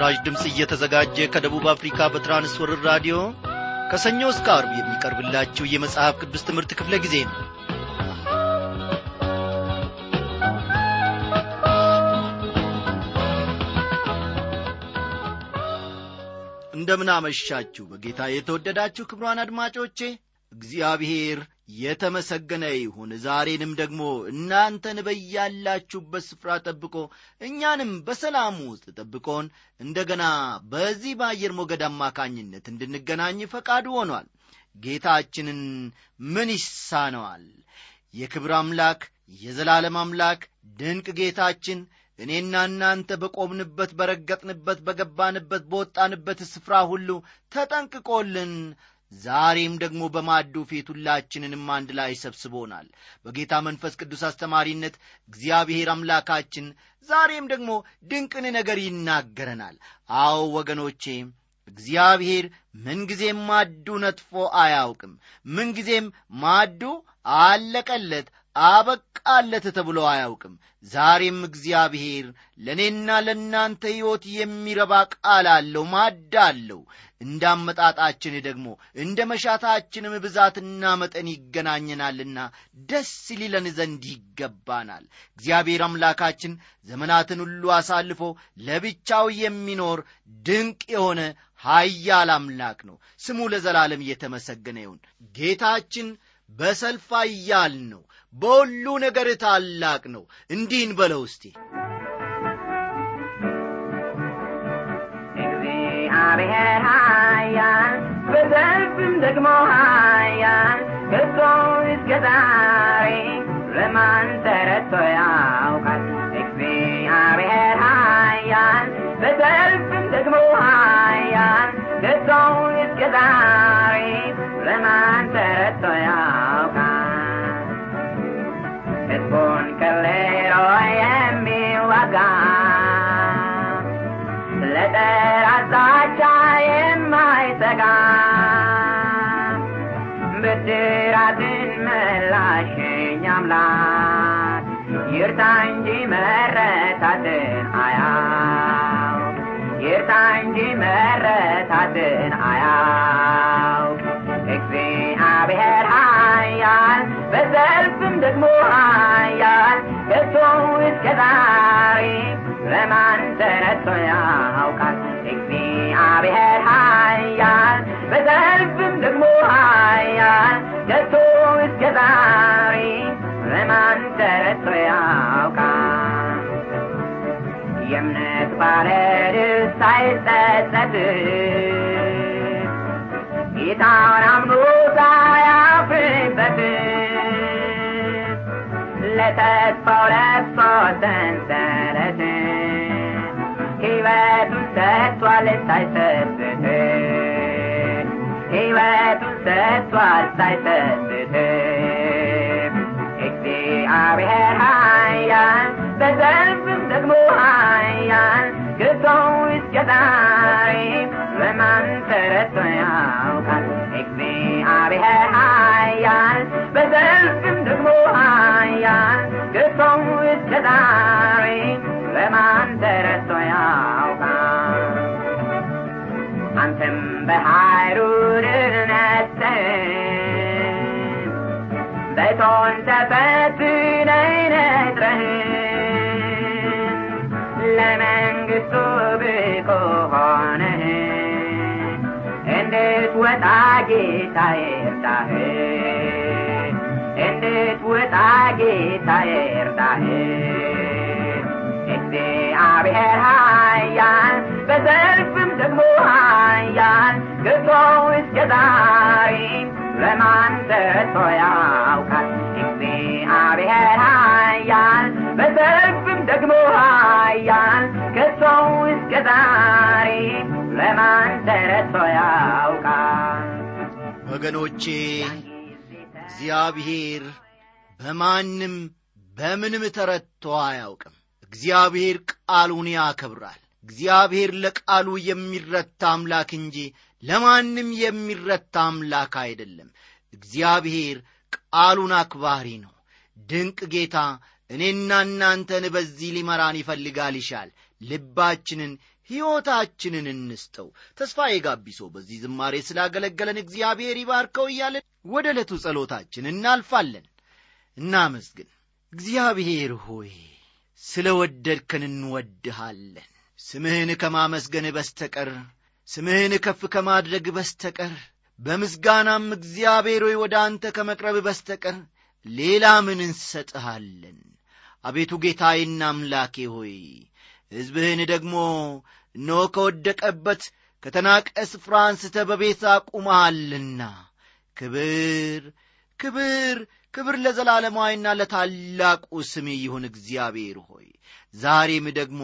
ይህ ምስራች ድምፅ እየተዘጋጀ ከደቡብ አፍሪካ በትራንስወርር ራዲዮ ከሰኞ እስከ አርብ የሚቀርብላችሁ የመጽሐፍ ቅዱስ ትምህርት ክፍለ ጊዜ ነው። እንደምን አመሻችሁ። በጌታ የተወደዳችሁ ክብሯን አድማጮቼ እግዚአብሔር የተመሰገነ ይሁን። ዛሬንም ደግሞ እናንተን በያላችሁበት ስፍራ ጠብቆ እኛንም በሰላም ውስጥ ጠብቆን እንደገና በዚህ በአየር ሞገድ አማካኝነት እንድንገናኝ ፈቃዱ ሆኗል። ጌታችንን ምን ይሳነዋል? የክብር አምላክ የዘላለም አምላክ ድንቅ ጌታችን እኔና እናንተ በቆምንበት በረገጥንበት በገባንበት በወጣንበት ስፍራ ሁሉ ተጠንቅቆልን ዛሬም ደግሞ በማዱ ፊት ሁላችንንም አንድ ላይ ሰብስቦናል። በጌታ መንፈስ ቅዱስ አስተማሪነት እግዚአብሔር አምላካችን ዛሬም ደግሞ ድንቅን ነገር ይናገረናል። አዎ ወገኖቼ እግዚአብሔር ምንጊዜም ማዱ ነጥፎ አያውቅም። ምንጊዜም ማዱ አለቀለት አበቃለት ተብሎ አያውቅም። ዛሬም እግዚአብሔር ለእኔና ለእናንተ ሕይወት የሚረባ ቃል አለው ማዳ አለው። እንዳመጣጣችን ደግሞ እንደ መሻታችንም ብዛትና መጠን ይገናኘናልና ደስ ሊለን ዘንድ ይገባናል። እግዚአብሔር አምላካችን ዘመናትን ሁሉ አሳልፎ ለብቻው የሚኖር ድንቅ የሆነ ሀያል አምላክ ነው። ስሙ ለዘላለም እየተመሰገነ ይሁን። ጌታችን በሰልፍ ኃያል ነው በሁሉ ነገር ታላቅ ነው። እንዲህን በለው እስቲ። እግዚአብሔር ኃያል በሰልፍም ደግሞ ኃያል ከቶ እስከ ዛሬ ለማን ተረድቶ ያውቃል? እግዚአብሔር ኃያል ብድራትን መላሽኝ አምላክ ይርታ እንጂ መረታትን አያው ይርታ እንጂ መረታትን አያው ባለድል ሳይጸጸት። ጌታውን አምኖ ሳያፍርበት። ለተስፋው ለብሶ ግቶ እስከ ዛሬ ለማን ተረድቶ ያውቃል እግዚአብሔር ኃያል በሰልፍም ደግሞ ኃያል። ግቶ እስከ ዛሬ ለማን ተረድቶ ያውቃል አንተም በኃይሉ ነስተህ በቶን ተፈትነህ እንድትወጣ ጌታ ይርዳህ እንድትወጣ ጌታ ይርዳህ እግዚአብሔር ኃያል በሰልፍም ደግሞ ኃያል ግቶ እስከ ዛሬ ለማን ተረድቶ ያውቃል ወገኖቼ እግዚአብሔር በማንም በምንም ተረድቶ አያውቅም። እግዚአብሔር ቃሉን ያከብራል። እግዚአብሔር ለቃሉ የሚረታ አምላክ እንጂ ለማንም የሚረታ አምላክ አይደለም። እግዚአብሔር ቃሉን አክባሪ ነው። ድንቅ ጌታ እኔና እናንተን በዚህ ሊመራን ይፈልጋል ይሻል። ልባችንን ሕይወታችንን እንስጠው። ተስፋዬ ጋቢሶ በዚህ ዝማሬ ስላገለገለን እግዚአብሔር ይባርከው እያለን ወደ ዕለቱ ጸሎታችን እናልፋለን። እናመስግን። እግዚአብሔር ሆይ ስለ ወደድከን እንወድሃለን። ስምህን ከማመስገን በስተቀር ስምህን ከፍ ከማድረግ በስተቀር በምስጋናም እግዚአብሔር ሆይ ወደ አንተ ከመቅረብ በስተቀር ሌላ ምን እንሰጥሃለን። አቤቱ ጌታዬና አምላኬ ሆይ ሕዝብህን ደግሞ እነሆ ከወደቀበት ከተናቀ ስፍራ አንስተ በቤት አቁመሃልና። ክብር ክብር ክብር ለዘላለማዊና ለታላቁ ስም ይሁን እግዚአብሔር ሆይ። ዛሬም ደግሞ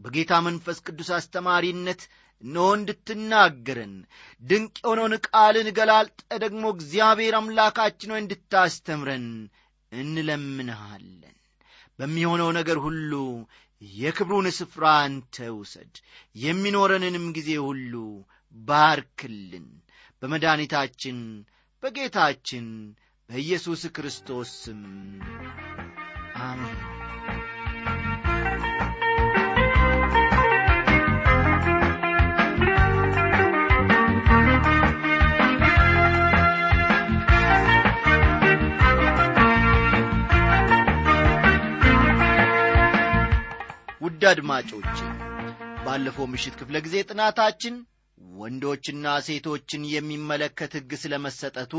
በጌታ መንፈስ ቅዱስ አስተማሪነት እነሆ እንድትናገረን ድንቅ የሆነውን ቃልን ገላልጠ ደግሞ እግዚአብሔር አምላካችን ሆይ እንድታስተምረን እንለምንሃለን። በሚሆነው ነገር ሁሉ የክብሩን ስፍራ አንተ ውሰድ። የሚኖረንንም ጊዜ ሁሉ ባርክልን። በመድኃኒታችን በጌታችን በኢየሱስ ክርስቶስ ስም አሜን ውድ አድማጮቼ ባለፈው ምሽት ክፍለ ጊዜ ጥናታችን ወንዶችና ሴቶችን የሚመለከት ሕግ ስለ መሰጠቱ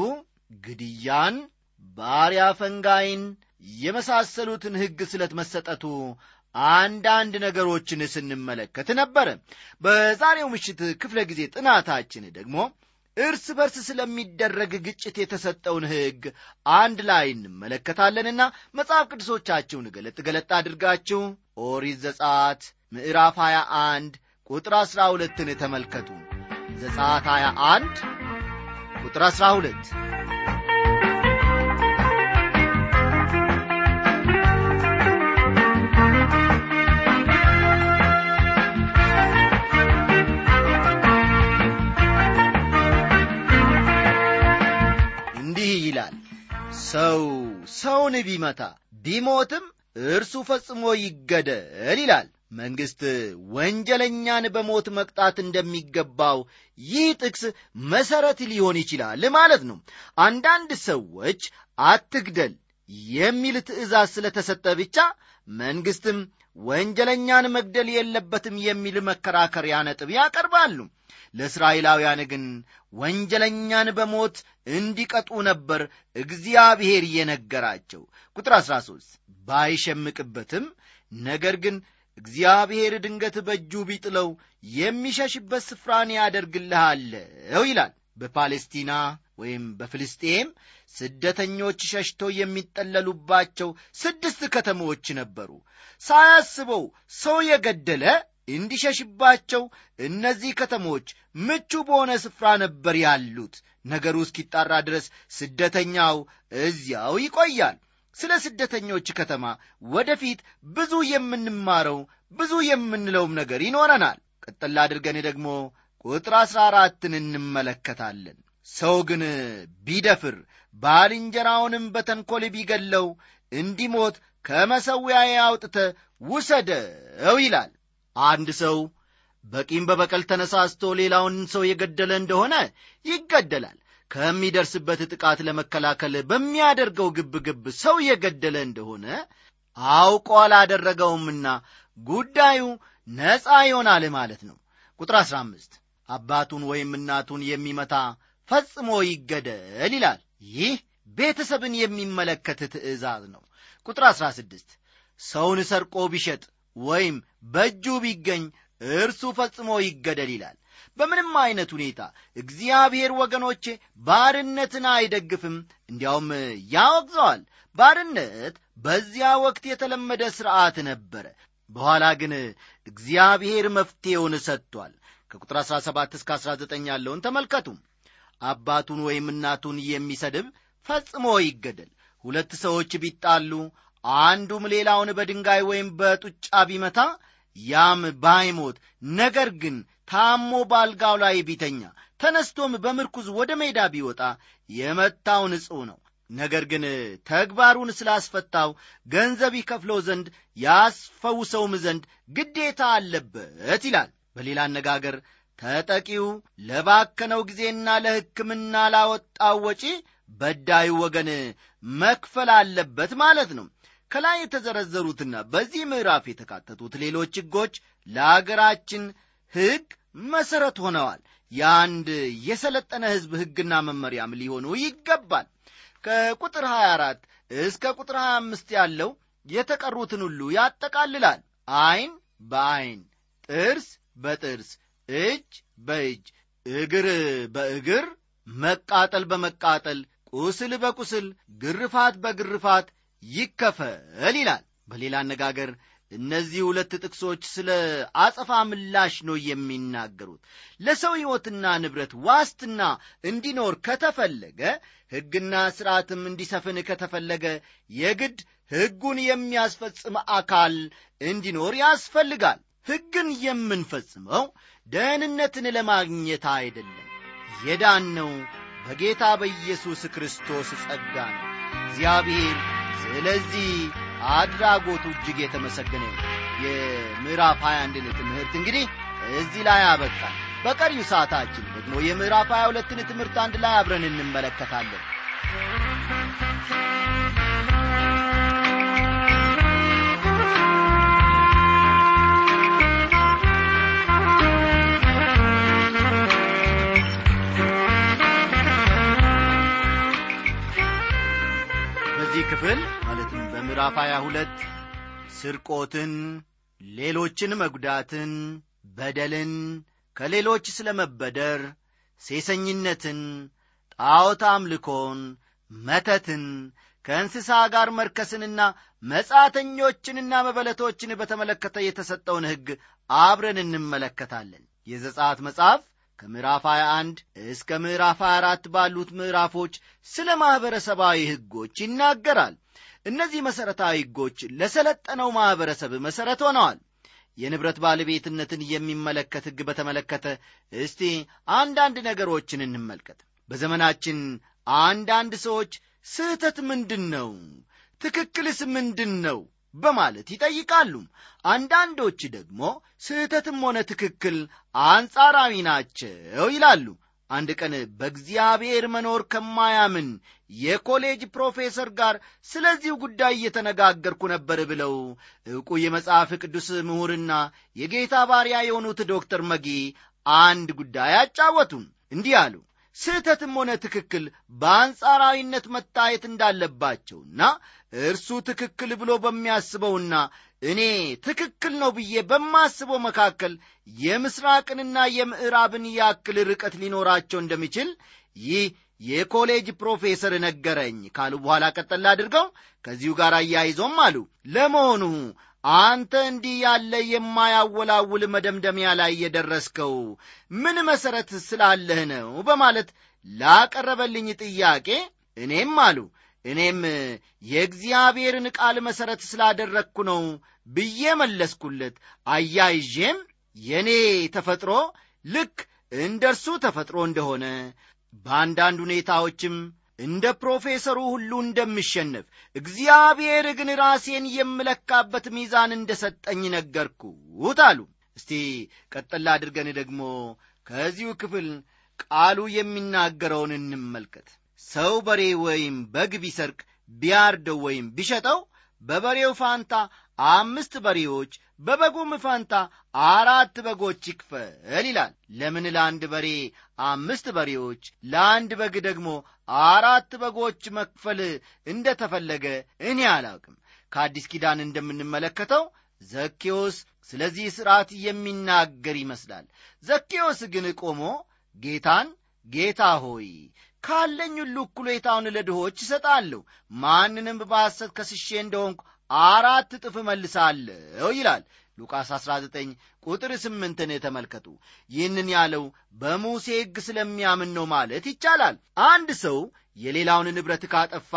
ግድያን ባሪያ ፈንጋይን የመሳሰሉትን ሕግ ስለት መሰጠቱ አንዳንድ ነገሮችን ስንመለከት ነበረ። በዛሬው ምሽት ክፍለ ጊዜ ጥናታችን ደግሞ እርስ በርስ ስለሚደረግ ግጭት የተሰጠውን ሕግ አንድ ላይ እንመለከታለንና መጽሐፍ ቅዱሶቻችሁን ገለጥ ገለጥ አድርጋችሁ ኦሪት ዘጻት ምዕራፍ 21 ቁጥር 12ን ተመልከቱ። ዘጻት 21 ቁጥር 12 ሰው ሰውን ቢመታ ቢሞትም እርሱ ፈጽሞ ይገደል ይላል። መንግሥት ወንጀለኛን በሞት መቅጣት እንደሚገባው ይህ ጥቅስ መሠረት ሊሆን ይችላል ማለት ነው። አንዳንድ ሰዎች አትግደል የሚል ትእዛዝ ስለተሰጠ ብቻ መንግሥትም ወንጀለኛን መግደል የለበትም የሚል መከራከሪያ ነጥብ ያቀርባሉ። ለእስራኤላውያን ግን ወንጀለኛን በሞት እንዲቀጡ ነበር እግዚአብሔር የነገራቸው። ቁጥር 13 ባይሸምቅበትም ነገር ግን እግዚአብሔር ድንገት በእጁ ቢጥለው የሚሸሽበት ስፍራን ያደርግልሃለው ይላል በፓሌስቲና ወይም በፍልስጤም ስደተኞች ሸሽተው የሚጠለሉባቸው ስድስት ከተሞች ነበሩ። ሳያስበው ሰው የገደለ እንዲሸሽባቸው እነዚህ ከተሞች ምቹ በሆነ ስፍራ ነበር ያሉት። ነገሩ እስኪጣራ ድረስ ስደተኛው እዚያው ይቆያል። ስለ ስደተኞች ከተማ ወደፊት ብዙ የምንማረው ብዙ የምንለውም ነገር ይኖረናል። ቀጠላ አድርገን ደግሞ ቁጥር አሥራ አራትን እንመለከታለን። ሰው ግን ቢደፍር ባልንጀራውንም በተንኰል ቢገለው እንዲሞት ከመሠዊያዬ አውጥተ ውሰደው ይላል። አንድ ሰው በቂም በበቀል ተነሳስቶ ሌላውን ሰው የገደለ እንደሆነ ይገደላል። ከሚደርስበት ጥቃት ለመከላከል በሚያደርገው ግብግብ ሰው የገደለ እንደሆነ አውቆ አላደረገውምና ጉዳዩ ነፃ ይሆናል ማለት ነው። ቁጥር 15 አባቱን ወይም እናቱን የሚመታ ፈጽሞ ይገደል ይላል። ይህ ቤተሰብን የሚመለከት ትእዛዝ ነው። ቁጥር 16 ሰውን ሰርቆ ቢሸጥ ወይም በእጁ ቢገኝ እርሱ ፈጽሞ ይገደል ይላል። በምንም አይነት ሁኔታ እግዚአብሔር ወገኖቼ ባርነትን አይደግፍም እንዲያውም ያወግዘዋል። ባርነት በዚያ ወቅት የተለመደ ሥርዓት ነበረ። በኋላ ግን እግዚአብሔር መፍትሔውን ሰጥቷል ከቁጥር 17 እስከ 19 ያለውን ተመልከቱ። አባቱን ወይም እናቱን የሚሰድብ ፈጽሞ ይገደል። ሁለት ሰዎች ቢጣሉ አንዱም ሌላውን በድንጋይ ወይም በጡጫ ቢመታ ያም ባይሞት ነገር ግን ታሞ ባልጋው ላይ ቢተኛ ተነስቶም በምርኩዝ ወደ ሜዳ ቢወጣ የመታው ንጹሕ ነው። ነገር ግን ተግባሩን ስላስፈታው ገንዘብ ይከፍለው ዘንድ ያስፈውሰውም ዘንድ ግዴታ አለበት ይላል በሌላ አነጋገር ተጠቂው ለባከነው ጊዜና ለሕክምና ላወጣው ወጪ በዳዩ ወገን መክፈል አለበት ማለት ነው። ከላይ የተዘረዘሩትና በዚህ ምዕራፍ የተካተቱት ሌሎች ሕጎች ለአገራችን ሕግ መሠረት ሆነዋል። የአንድ የሰለጠነ ሕዝብ ሕግና መመሪያም ሊሆኑ ይገባል። ከቁጥር 24 እስከ ቁጥር 25 ያለው የተቀሩትን ሁሉ ያጠቃልላል። ዐይን በዐይን ጥርስ በጥርስ እጅ በእጅ እግር በእግር መቃጠል በመቃጠል ቁስል በቁስል ግርፋት በግርፋት ይከፈል ይላል። በሌላ አነጋገር እነዚህ ሁለት ጥቅሶች ስለ አጸፋ ምላሽ ነው የሚናገሩት። ለሰው ሕይወትና ንብረት ዋስትና እንዲኖር ከተፈለገ ሕግና ሥርዓትም እንዲሰፍን ከተፈለገ የግድ ሕጉን የሚያስፈጽም አካል እንዲኖር ያስፈልጋል ሕግን የምንፈጽመው ደህንነትን ለማግኘት አይደለም። የዳነው በጌታ በኢየሱስ ክርስቶስ ጸጋ ነው። እግዚአብሔር ስለዚህ አድራጎቱ እጅግ የተመሰገነ ነው የምዕራፍ 21ን ትምህርት እንግዲህ እዚህ ላይ አበቃል በቀሪው ሰዓታችን ደግሞ የምዕራፍ 22ን ትምህርት አንድ ላይ አብረን እንመለከታለን ክፍል ማለትም በምዕራፍ 22 ስርቆትን ሌሎችን መጉዳትን በደልን ከሌሎች ስለ መበደር ሴሰኝነትን ጣዖት አምልኮን መተትን ከእንስሳ ጋር መርከስንና መጻተኞችንና መበለቶችን በተመለከተ የተሰጠውን ሕግ አብረን እንመለከታለን። የዘጻት መጽሐፍ ከምዕራፍ 21 እስከ ምዕራፍ 24 ባሉት ምዕራፎች ስለ ማኅበረሰባዊ ሕጎች ይናገራል። እነዚህ መሠረታዊ ሕጎች ለሰለጠነው ማኅበረሰብ መሠረት ሆነዋል። የንብረት ባለቤትነትን የሚመለከት ሕግ በተመለከተ እስቲ አንዳንድ ነገሮችን እንመልከት። በዘመናችን አንዳንድ ሰዎች ስህተት ምንድን ነው? ትክክልስ ምንድን ነው በማለት ይጠይቃሉ። አንዳንዶች ደግሞ ስህተትም ሆነ ትክክል አንጻራዊ ናቸው ይላሉ። አንድ ቀን በእግዚአብሔር መኖር ከማያምን የኮሌጅ ፕሮፌሰር ጋር ስለዚሁ ጉዳይ እየተነጋገርኩ ነበር ብለው ዕውቁ የመጽሐፍ ቅዱስ ምሁርና የጌታ ባሪያ የሆኑት ዶክተር መጊ አንድ ጉዳይ አጫወቱን። እንዲህ አሉ ስህተትም ሆነ ትክክል በአንጻራዊነት መታየት እንዳለባቸውና እርሱ ትክክል ብሎ በሚያስበውና እኔ ትክክል ነው ብዬ በማስበው መካከል የምስራቅንና የምዕራብን ያክል ርቀት ሊኖራቸው እንደሚችል ይህ የኮሌጅ ፕሮፌሰር ነገረኝ ካሉ በኋላ ቀጠል አድርገው ከዚሁ ጋር አያይዞም አሉ። ለመሆኑ አንተ እንዲህ ያለ የማያወላውል መደምደሚያ ላይ የደረስከው ምን መሠረት ስላለህ ነው? በማለት ላቀረበልኝ ጥያቄ እኔም አሉ እኔም የእግዚአብሔርን ቃል መሠረት ስላደረግኩ ነው ብዬ መለስኩለት። አያይዤም የእኔ ተፈጥሮ ልክ እንደ እርሱ ተፈጥሮ እንደሆነ በአንዳንድ ሁኔታዎችም እንደ ፕሮፌሰሩ ሁሉ እንደምሸነፍ እግዚአብሔር ግን ራሴን የምለካበት ሚዛን እንደ ሰጠኝ ነገርኩት አሉ። እስቲ ቀጠላ አድርገን ደግሞ ከዚሁ ክፍል ቃሉ የሚናገረውን እንመልከት። ሰው በሬ ወይም በግ ቢሰርቅ ቢያርደው ወይም ቢሸጠው በበሬው ፋንታ አምስት በሬዎች በበጉም ፋንታ አራት በጎች ይክፈል ይላል። ለምን ለአንድ በሬ አምስት በሬዎች ለአንድ በግ ደግሞ አራት በጎች መክፈል እንደ ተፈለገ እኔ አላውቅም። ከአዲስ ኪዳን እንደምንመለከተው ዘኬዎስ ስለዚህ ሥርዓት የሚናገር ይመስላል። ዘኬዎስ ግን ቆሞ ጌታን ጌታ ሆይ ካለኝ ሁሉ እኩሌታውን ለድሆች እሰጣለሁ። ማንንም በሐሰት ከስሼ እንደሆንኩ አራት እጥፍ መልሳለሁ ይላል። ሉቃስ 19 ቁጥር ስምንትን ተመልከቱ። ይህንን ያለው በሙሴ ሕግ ስለሚያምን ነው ማለት ይቻላል። አንድ ሰው የሌላውን ንብረት ካጠፋ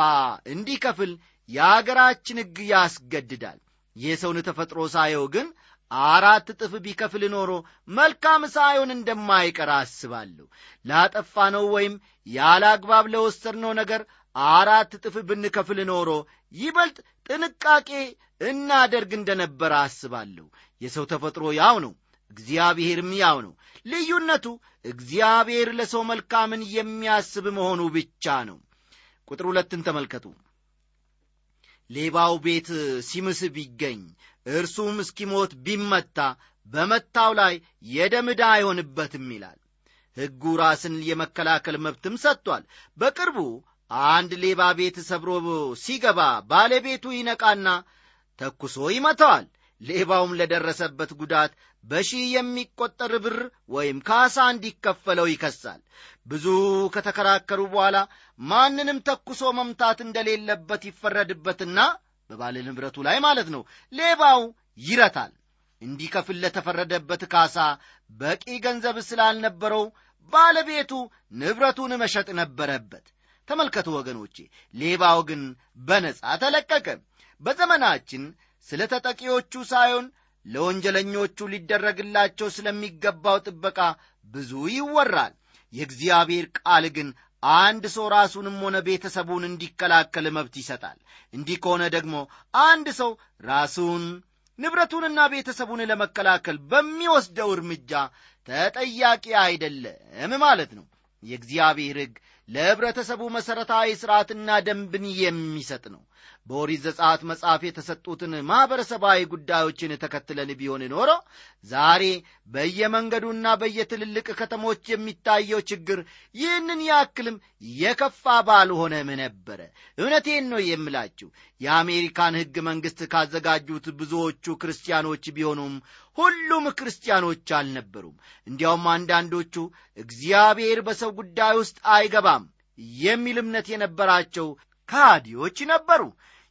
እንዲከፍል የአገራችን ሕግ ያስገድዳል። የሰውን ተፈጥሮ ሳየው ግን አራት እጥፍ ቢከፍል ኖሮ መልካም ሳይሆን እንደማይቀር አስባለሁ። ላጠፋነው ወይም ያለ አግባብ ለወሰድነው ነገር አራት እጥፍ ብንከፍል ኖሮ ይበልጥ ጥንቃቄ እናደርግ እንደነበረ አስባለሁ። የሰው ተፈጥሮ ያው ነው እግዚአብሔርም ያው ነው። ልዩነቱ እግዚአብሔር ለሰው መልካምን የሚያስብ መሆኑ ብቻ ነው። ቁጥር ሁለትን ተመልከቱ። ሌባው ቤት ሲምስ ቢገኝ እርሱም እስኪሞት ቢመታ በመታው ላይ የደም ዕዳ አይሆንበትም ይላል። ሕጉ ራስን የመከላከል መብትም ሰጥቷል። በቅርቡ አንድ ሌባ ቤት ሰብሮ ሲገባ ባለቤቱ ይነቃና ተኩሶ ይመታዋል። ሌባውም ለደረሰበት ጉዳት በሺህ የሚቆጠር ብር ወይም ካሳ እንዲከፈለው ይከሳል። ብዙ ከተከራከሩ በኋላ ማንንም ተኩሶ መምታት እንደሌለበት ይፈረድበትና በባለ ንብረቱ ላይ ማለት ነው ሌባው ይረታል። እንዲከፍል ለተፈረደበት ካሳ በቂ ገንዘብ ስላልነበረው ባለቤቱ ንብረቱን መሸጥ ነበረበት ተመልከቱ ወገኖቼ ሌባው ግን በነጻ ተለቀቀ። በዘመናችን ስለ ተጠቂዎቹ ሳይሆን ለወንጀለኞቹ ሊደረግላቸው ስለሚገባው ጥበቃ ብዙ ይወራል። የእግዚአብሔር ቃል ግን አንድ ሰው ራሱንም ሆነ ቤተሰቡን እንዲከላከል መብት ይሰጣል። እንዲህ ከሆነ ደግሞ አንድ ሰው ራሱን ንብረቱንና ቤተሰቡን ለመከላከል በሚወስደው እርምጃ ተጠያቂ አይደለም ማለት ነው። የእግዚአብሔር ሕግ ለኅብረተሰቡ መሠረታዊ ሥርዓትና ደንብን የሚሰጥ ነው በኦሪት ዘጸአት መጽሐፍ የተሰጡትን ማኅበረሰባዊ ጉዳዮችን ተከትለን ቢሆን ኖሮ ዛሬ በየመንገዱና በየትልልቅ ከተሞች የሚታየው ችግር ይህንን ያክልም የከፋ ባልሆነም ነበረ። እውነቴን ነው የምላችሁ የአሜሪካን ሕግ መንግሥት ካዘጋጁት ብዙዎቹ ክርስቲያኖች ቢሆኑም ሁሉም ክርስቲያኖች አልነበሩም። እንዲያውም አንዳንዶቹ እግዚአብሔር በሰው ጉዳይ ውስጥ አይገባም የሚል እምነት የነበራቸው ካዲዎች ነበሩ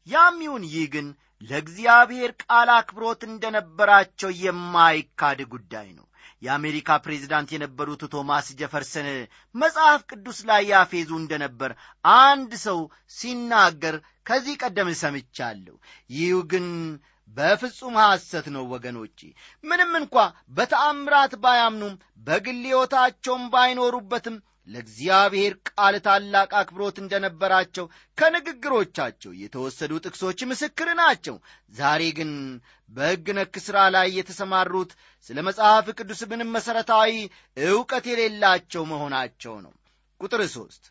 ያም ይሁን ይህ ግን ለእግዚአብሔር ቃል አክብሮት እንደነበራቸው የማይካድ ጉዳይ ነው። የአሜሪካ ፕሬዚዳንት የነበሩት ቶማስ ጀፈርሰን መጽሐፍ ቅዱስ ላይ ያፌዙ እንደነበር አንድ ሰው ሲናገር ከዚህ ቀደም ሰምቻለሁ። ይህ ግን በፍጹም ሐሰት ነው ወገኖቼ። ምንም እንኳ በተአምራት ባያምኑም በግል ባይኖሩበትም ለእግዚአብሔር ቃል ታላቅ አክብሮት እንደነበራቸው ከንግግሮቻቸው የተወሰዱ ጥቅሶች ምስክር ናቸው። ዛሬ ግን በሕግ ነክ ሥራ ላይ የተሰማሩት ስለ መጽሐፍ ቅዱስ ምንም መሠረታዊ ዕውቀት የሌላቸው መሆናቸው ነው። ቁጥር ሦስት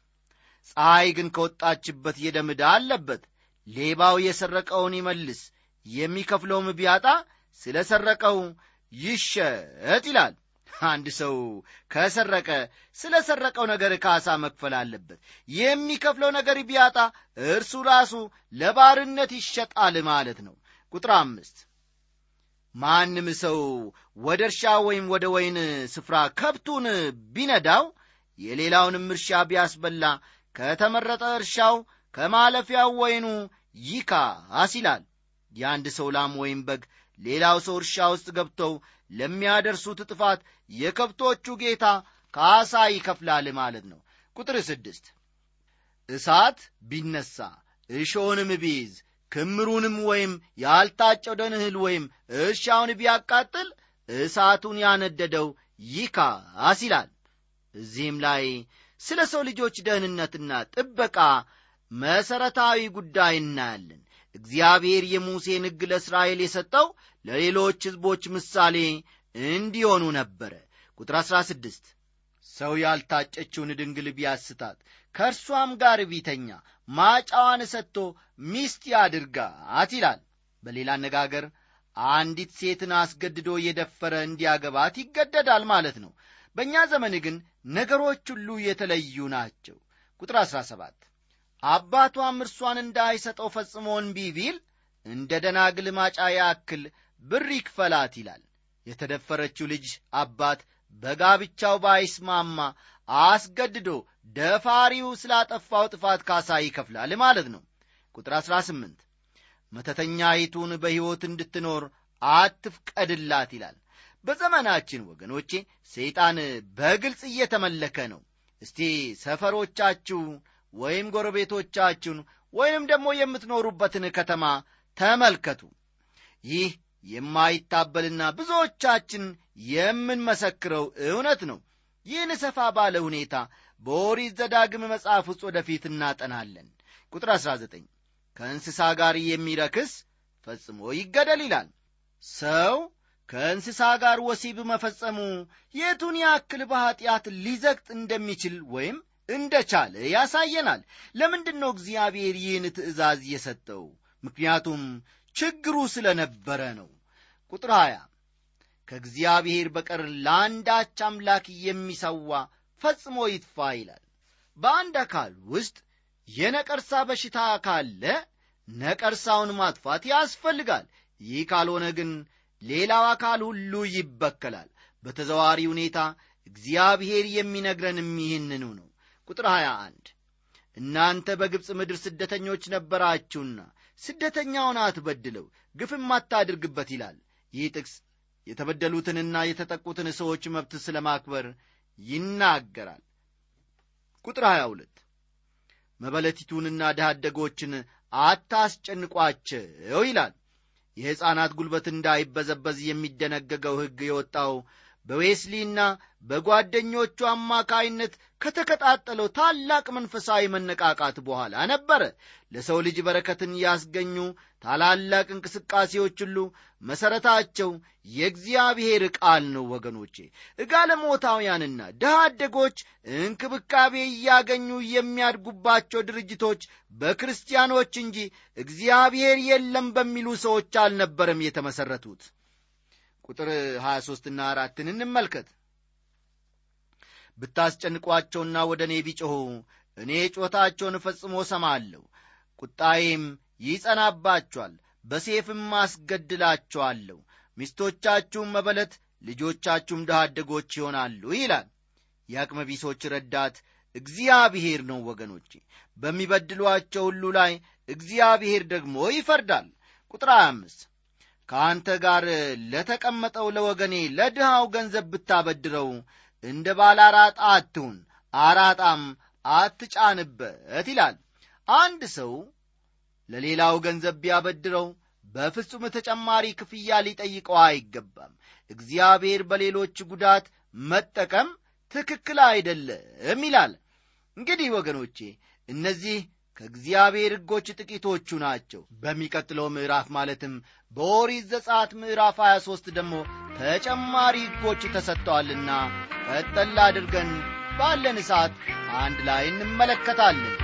ፀሐይ ግን ከወጣችበት የደም ዕዳ አለበት። ሌባው የሰረቀውን ይመልስ የሚከፍለውም ቢያጣ ስለ ሰረቀው ይሸጥ ይላል አንድ ሰው ከሰረቀ ስለ ሰረቀው ነገር ካሳ መክፈል አለበት። የሚከፍለው ነገር ቢያጣ እርሱ ራሱ ለባርነት ይሸጣል ማለት ነው። ቁጥር አምስት ማንም ሰው ወደ እርሻ ወይም ወደ ወይን ስፍራ ከብቱን ቢነዳው የሌላውንም እርሻ ቢያስበላ ከተመረጠ እርሻው ከማለፊያው ወይኑ ይካስ ይላል። የአንድ ሰው ላም ወይም በግ ሌላው ሰው እርሻ ውስጥ ገብተው ለሚያደርሱት ጥፋት የከብቶቹ ጌታ ካሳ ይከፍላል ማለት ነው። ቁጥር ስድስት እሳት ቢነሳ እሾውንም ቢይዝ ክምሩንም ወይም ያልታጨደን እህል ወይም እርሻውን ቢያቃጥል እሳቱን ያነደደው ይካስ ይላል። እዚህም ላይ ስለ ሰው ልጆች ደህንነትና ጥበቃ መሠረታዊ ጉዳይ እናያለን። እግዚአብሔር የሙሴን ሕግ ለእስራኤል የሰጠው ለሌሎች ሕዝቦች ምሳሌ እንዲሆኑ ነበረ። ቁጥር 16 ሰው ያልታጨችውን ድንግል ቢያስታት ከእርሷም ጋር ቢተኛ ማጫዋን ሰጥቶ ሚስት ያድርጋት ይላል። በሌላ አነጋገር አንዲት ሴትን አስገድዶ የደፈረ እንዲያገባት ይገደዳል ማለት ነው። በእኛ ዘመን ግን ነገሮች ሁሉ የተለዩ ናቸው። ቁጥር 17 አባቷም እርሷን እንዳይሰጠው ፈጽሞ እንቢ ቢል እንደ ደናግል ማጫ ያክል ብር ይክፈላት ይላል። የተደፈረችው ልጅ አባት በጋብቻው ባይስማማ አስገድዶ ደፋሪው ስላጠፋው ጥፋት ካሳ ይከፍላል ማለት ነው። ቁጥር 18 መተተኛይቱን በሕይወት እንድትኖር አትፍቀድላት ይላል። በዘመናችን ወገኖቼ ሰይጣን በግልጽ እየተመለከ ነው። እስቲ ሰፈሮቻችሁ ወይም ጎረቤቶቻችሁን ወይም ደግሞ የምትኖሩበትን ከተማ ተመልከቱ። ይህ የማይታበልና ብዙዎቻችን የምንመሰክረው እውነት ነው። ይህን ሰፋ ባለ ሁኔታ በኦሪት ዘዳግም መጽሐፍ ውስጥ ወደፊት እናጠናለን። ቁጥር 19 ከእንስሳ ጋር የሚረክስ ፈጽሞ ይገደል ይላል። ሰው ከእንስሳ ጋር ወሲብ መፈጸሙ የቱን ያክል በኀጢአት ሊዘግጥ እንደሚችል ወይም እንደቻለ ያሳየናል። ለምንድን ነው እግዚአብሔር ይህን ትእዛዝ የሰጠው? ምክንያቱም ችግሩ ስለ ነበረ ነው ቁጥር 20 ከእግዚአብሔር በቀር ለአንዳች አምላክ የሚሰዋ ፈጽሞ ይጥፋ ይላል። በአንድ አካል ውስጥ የነቀርሳ በሽታ ካለ ነቀርሳውን ማጥፋት ያስፈልጋል። ይህ ካልሆነ ግን ሌላው አካል ሁሉ ይበከላል። በተዘዋሪ ሁኔታ እግዚአብሔር የሚነግረንም ይህንኑ ነው። ቁጥር 21 እናንተ በግብፅ ምድር ስደተኞች ነበራችሁና ስደተኛውን አትበድለው ግፍም አታድርግበት ይላል ይህ ጥቅስ የተበደሉትንና የተጠቁትን ሰዎች መብት ስለ ማክበር ይናገራል። ቁጥር 22 መበለቲቱንና ድሃደጎችን አታስጨንቋቸው ይላል። የሕፃናት ጉልበት እንዳይበዘበዝ የሚደነገገው ሕግ የወጣው በዌስሊና በጓደኞቹ አማካይነት ከተቀጣጠለው ታላቅ መንፈሳዊ መነቃቃት በኋላ ነበረ ለሰው ልጅ በረከትን ያስገኙ ታላላቅ እንቅስቃሴዎች ሁሉ መሠረታቸው የእግዚአብሔር ቃል ነው ወገኖቼ። እጋለሞታውያንና ድሃ አደጎች እንክብካቤ እያገኙ የሚያድጉባቸው ድርጅቶች በክርስቲያኖች እንጂ እግዚአብሔር የለም በሚሉ ሰዎች አልነበረም የተመሠረቱት። ቁጥር 23 ና አራትን እንመልከት ብታስጨንቋቸውና ወደ እኔ ቢጮኹ እኔ ጮታቸውን ፈጽሞ ሰማለሁ ቁጣዬም ይጸናባቸዋል በሴፍም አስገድላቸዋለሁ። ሚስቶቻችሁም መበለት ልጆቻችሁም ድሃ ይሆናሉ ይላል። የአቅመ ቢሶች ረዳት እግዚአብሔር ነው ወገኖቼ። በሚበድሏቸው ሁሉ ላይ እግዚአብሔር ደግሞ ይፈርዳል። ቁጥር 25 ከአንተ ጋር ለተቀመጠው ለወገኔ ለድሃው ገንዘብ ብታበድረው እንደ ባለ አራጣ አትሁን አራጣም አትጫንበት ይላል። አንድ ሰው ለሌላው ገንዘብ ቢያበድረው በፍጹም ተጨማሪ ክፍያ ሊጠይቀው አይገባም። እግዚአብሔር በሌሎች ጉዳት መጠቀም ትክክል አይደለም ይላል። እንግዲህ ወገኖቼ እነዚህ ከእግዚአብሔር ሕጎች ጥቂቶቹ ናቸው። በሚቀጥለው ምዕራፍ ማለትም በኦሪት ዘጸአት ምዕራፍ 23 ደግሞ ተጨማሪ ሕጎች ተሰጥተዋልና ቀጠል አድርገን ባለን ሰዓት አንድ ላይ እንመለከታለን።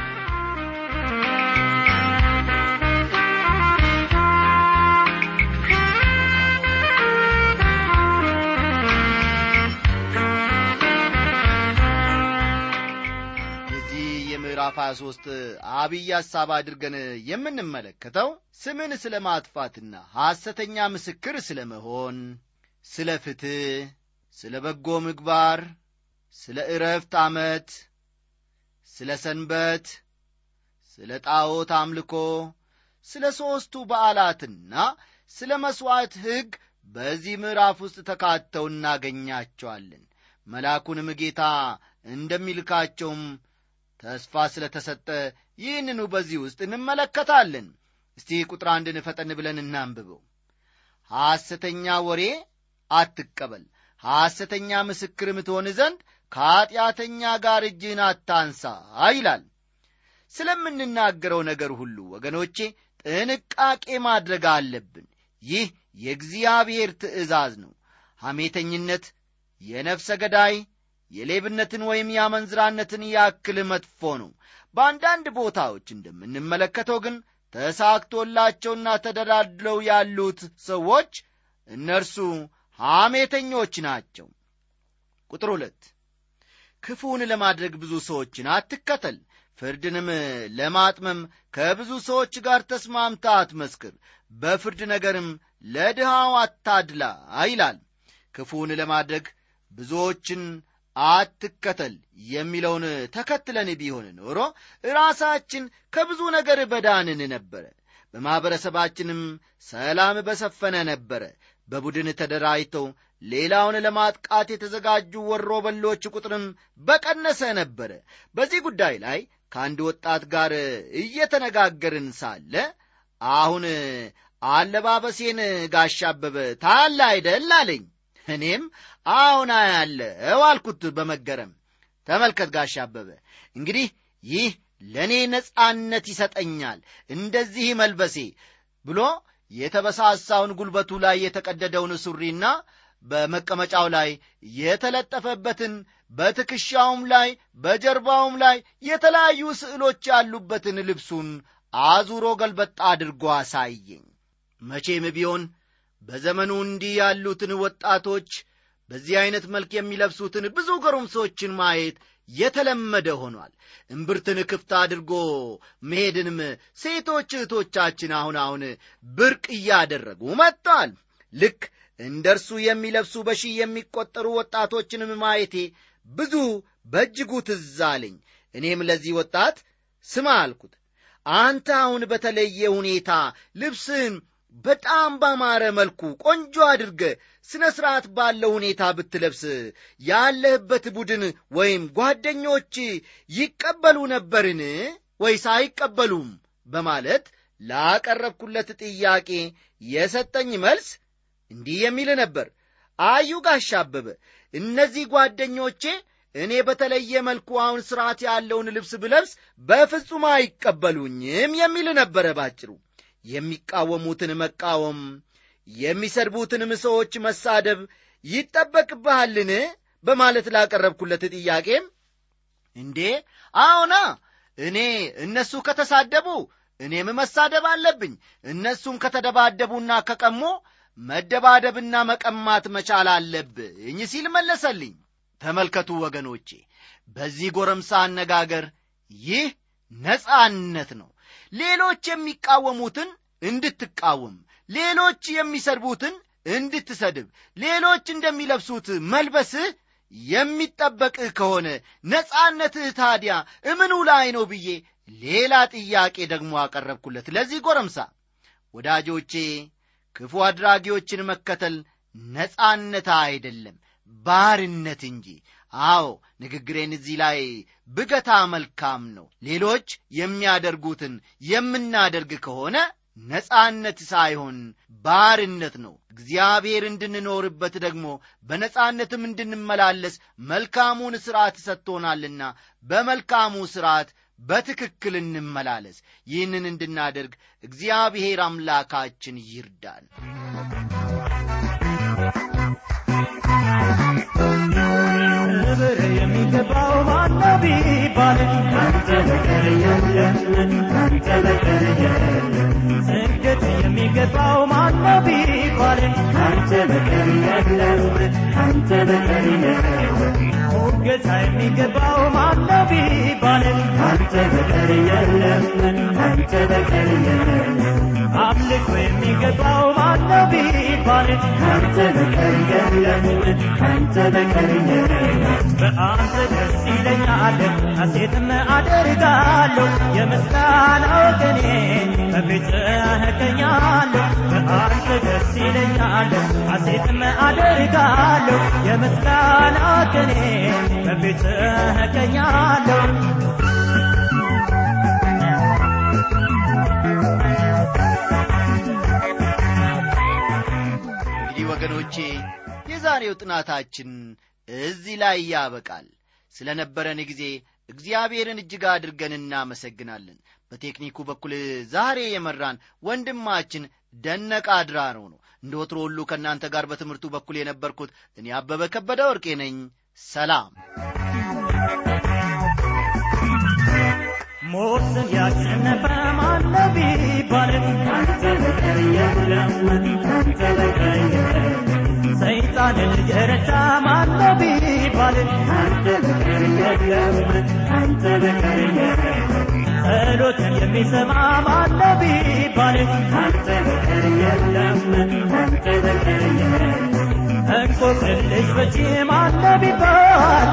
ምዕራፍ 23 አብይ ሐሳብ አድርገን የምንመለከተው ስምን ስለ ማጥፋትና ሐሰተኛ ምስክር ስለ መሆን ስለ ፍትሕ ስለ በጎ ምግባር ስለ ዕረፍት ዓመት ስለ ሰንበት ስለ ጣዖት አምልኮ ስለ ሦስቱ በዓላትና ስለ መሥዋዕት ሕግ በዚህ ምዕራፍ ውስጥ ተካተው እናገኛቸዋለን። መልአኩንም ጌታ እንደሚልካቸውም ተስፋ ስለ ተሰጠ ይህንኑ በዚህ ውስጥ እንመለከታለን። እስቲ ቁጥር አንድን ፈጠን ብለን እናንብበው። ሐሰተኛ ወሬ አትቀበል ሐሰተኛ ምስክርም ትሆን ዘንድ ከኀጢአተኛ ጋር እጅህን አታንሳ ይላል። ስለምንናገረው ነገር ሁሉ ወገኖቼ ጥንቃቄ ማድረግ አለብን። ይህ የእግዚአብሔር ትእዛዝ ነው። ሐሜተኝነት የነፍሰ ገዳይ የሌብነትን ወይም የአመንዝራነትን ያክል መጥፎ ነው። በአንዳንድ ቦታዎች እንደምንመለከተው ግን ተሳክቶላቸውና ተደላድለው ያሉት ሰዎች እነርሱ ሐሜተኞች ናቸው። ቁጥር ሁለት ክፉን ለማድረግ ብዙ ሰዎችን አትከተል ፍርድንም ለማጥመም ከብዙ ሰዎች ጋር ተስማምታ አትመስክር በፍርድ ነገርም ለድሃው አታድላ ይላል። ክፉን ለማድረግ ብዙዎችን አትከተል የሚለውን ተከትለን ቢሆን ኖሮ ራሳችን ከብዙ ነገር በዳንን ነበረ በማኅበረሰባችንም ሰላም በሰፈነ ነበረ በቡድን ተደራጅተው ሌላውን ለማጥቃት የተዘጋጁ ወሮ በሎች ቁጥርም በቀነሰ ነበረ በዚህ ጉዳይ ላይ ከአንድ ወጣት ጋር እየተነጋገርን ሳለ አሁን አለባበሴን ጋሻበበ ታላ አይደል አለኝ። እኔም አሁን አያለው አልኩት በመገረም። ተመልከት ጋሻ አበበ እንግዲህ ይህ ለእኔ ነጻነት ይሰጠኛል እንደዚህ መልበሴ ብሎ የተበሳሳውን ጉልበቱ ላይ የተቀደደውን ሱሪና በመቀመጫው ላይ የተለጠፈበትን በትከሻውም ላይ በጀርባውም ላይ የተለያዩ ስዕሎች ያሉበትን ልብሱን አዙሮ ገልበጣ አድርጎ አሳየኝ። መቼም ቢሆን በዘመኑ እንዲህ ያሉትን ወጣቶች በዚህ ዐይነት መልክ የሚለብሱትን ብዙ ጎረምሶችን ማየት የተለመደ ሆኗል። እምብርትን ክፍት አድርጎ መሄድንም ሴቶች እህቶቻችን አሁን አሁን ብርቅ እያደረጉ መጥተዋል። ልክ እንደ እርሱ የሚለብሱ በሺህ የሚቆጠሩ ወጣቶችንም ማየቴ ብዙ በእጅጉ ትዝ አለኝ። እኔም ለዚህ ወጣት ስማ አልኩት። አንተ አሁን በተለየ ሁኔታ ልብስን በጣም ባማረ መልኩ ቆንጆ አድርገ ስነ ሥርዓት ባለው ሁኔታ ብትለብስ ያለህበት ቡድን ወይም ጓደኞች ይቀበሉ ነበርን ወይስ አይቀበሉም? በማለት ላቀረብኩለት ጥያቄ የሰጠኝ መልስ እንዲህ የሚል ነበር። አዩ ጋሽ አበበ እነዚህ ጓደኞቼ እኔ በተለየ መልኩ አሁን ሥርዓት ያለውን ልብስ ብለብስ በፍጹም አይቀበሉኝም የሚል ነበረ ባጭሩ የሚቃወሙትን መቃወም የሚሰድቡትንም ሰዎች መሳደብ ይጠበቅብሃልን? በማለት ላቀረብኩለት ጥያቄም እንዴ? አዎና እኔ እነሱ ከተሳደቡ እኔም መሳደብ አለብኝ። እነሱም ከተደባደቡና ከቀሞ መደባደብና መቀማት መቻል አለብኝ ሲል መለሰልኝ። ተመልከቱ ወገኖቼ በዚህ ጎረምሳ አነጋገር ይህ ነጻነት ነው ሌሎች የሚቃወሙትን እንድትቃወም ሌሎች የሚሰድቡትን እንድትሰድብ ሌሎች እንደሚለብሱት መልበስህ የሚጠበቅህ ከሆነ ነጻነትህ ታዲያ እምኑ ላይ ነው ብዬ ሌላ ጥያቄ ደግሞ አቀረብኩለት። ለዚህ ጎረምሳ ወዳጆቼ ክፉ አድራጊዎችን መከተል ነጻነት አይደለም ባርነት እንጂ አዎ ንግግሬን እዚህ ላይ ብገታ መልካም ነው። ሌሎች የሚያደርጉትን የምናደርግ ከሆነ ነጻነት ሳይሆን ባርነት ነው። እግዚአብሔር እንድንኖርበት ደግሞ በነጻነትም እንድንመላለስ መልካሙን ሥርዓት ሰጥቶናልና በመልካሙ ሥርዓት በትክክል እንመላለስ። ይህንን እንድናደርግ እግዚአብሔር አምላካችን ይርዳል ክብር የሚገባው ማነው ቢባል? ካንተ በቀር የለም ካንተ የሚገባው ማነው ቢባል? ካንተ በቀር የለም ካንተ በቀር የለም ሞገሳ የሚገባው ማነው ቢባል? ካንተ በቀር የለም ካንተ በቀር የለም አምልኮ የሚገባው ማነው ቢባል? ካንተ በቀር የለም በቀር የለም በአንተ ደስ ይለኛል ሐሴትም አደርጋለሁ የምስጋናው ቀኔ በፊትህ እገኛለሁ በአንተ ደስ ይለኛል ሐሴትም አደርጋለሁ የምስጋና ቀኔ በፊትህ እገኛለሁ ወገኖቼ የዛሬው ጥናታችን እዚህ ላይ ያበቃል። ስለ ነበረን ጊዜ እግዚአብሔርን እጅግ አድርገን እናመሰግናለን። በቴክኒኩ በኩል ዛሬ የመራን ወንድማችን ደነቃ አድራረው ነው። እንደ ወትሮ ሁሉ ከእናንተ ጋር በትምህርቱ በኩል የነበርኩት እኔ አበበ ከበደ ወርቄ ነኝ። ሰላም። ሞትን ያሸነፈ ማነው ቢባል? ካንተ በቀር የለም የለም ካንተ በቀር የለም። ጸሎትን የሚሰማ ማነው ቢባል? ካንተ በቀር የለም ካንተ በቀር የለም እንቆቅልሽ ፈቺ ማነው ቢባል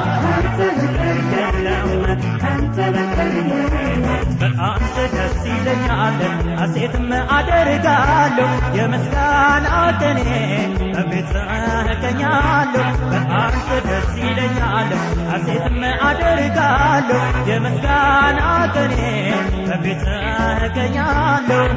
በአንተ ደስ ይለኛል ሐሴትም አደርጋለሁ የምስጋና ቀኔ በቤትህ እገኛለሁ በአንተ ደስ ይለኛል ሐሴትም አደርጋለሁ የምስጋና ቀኔ በቤትህ እገኛለሁ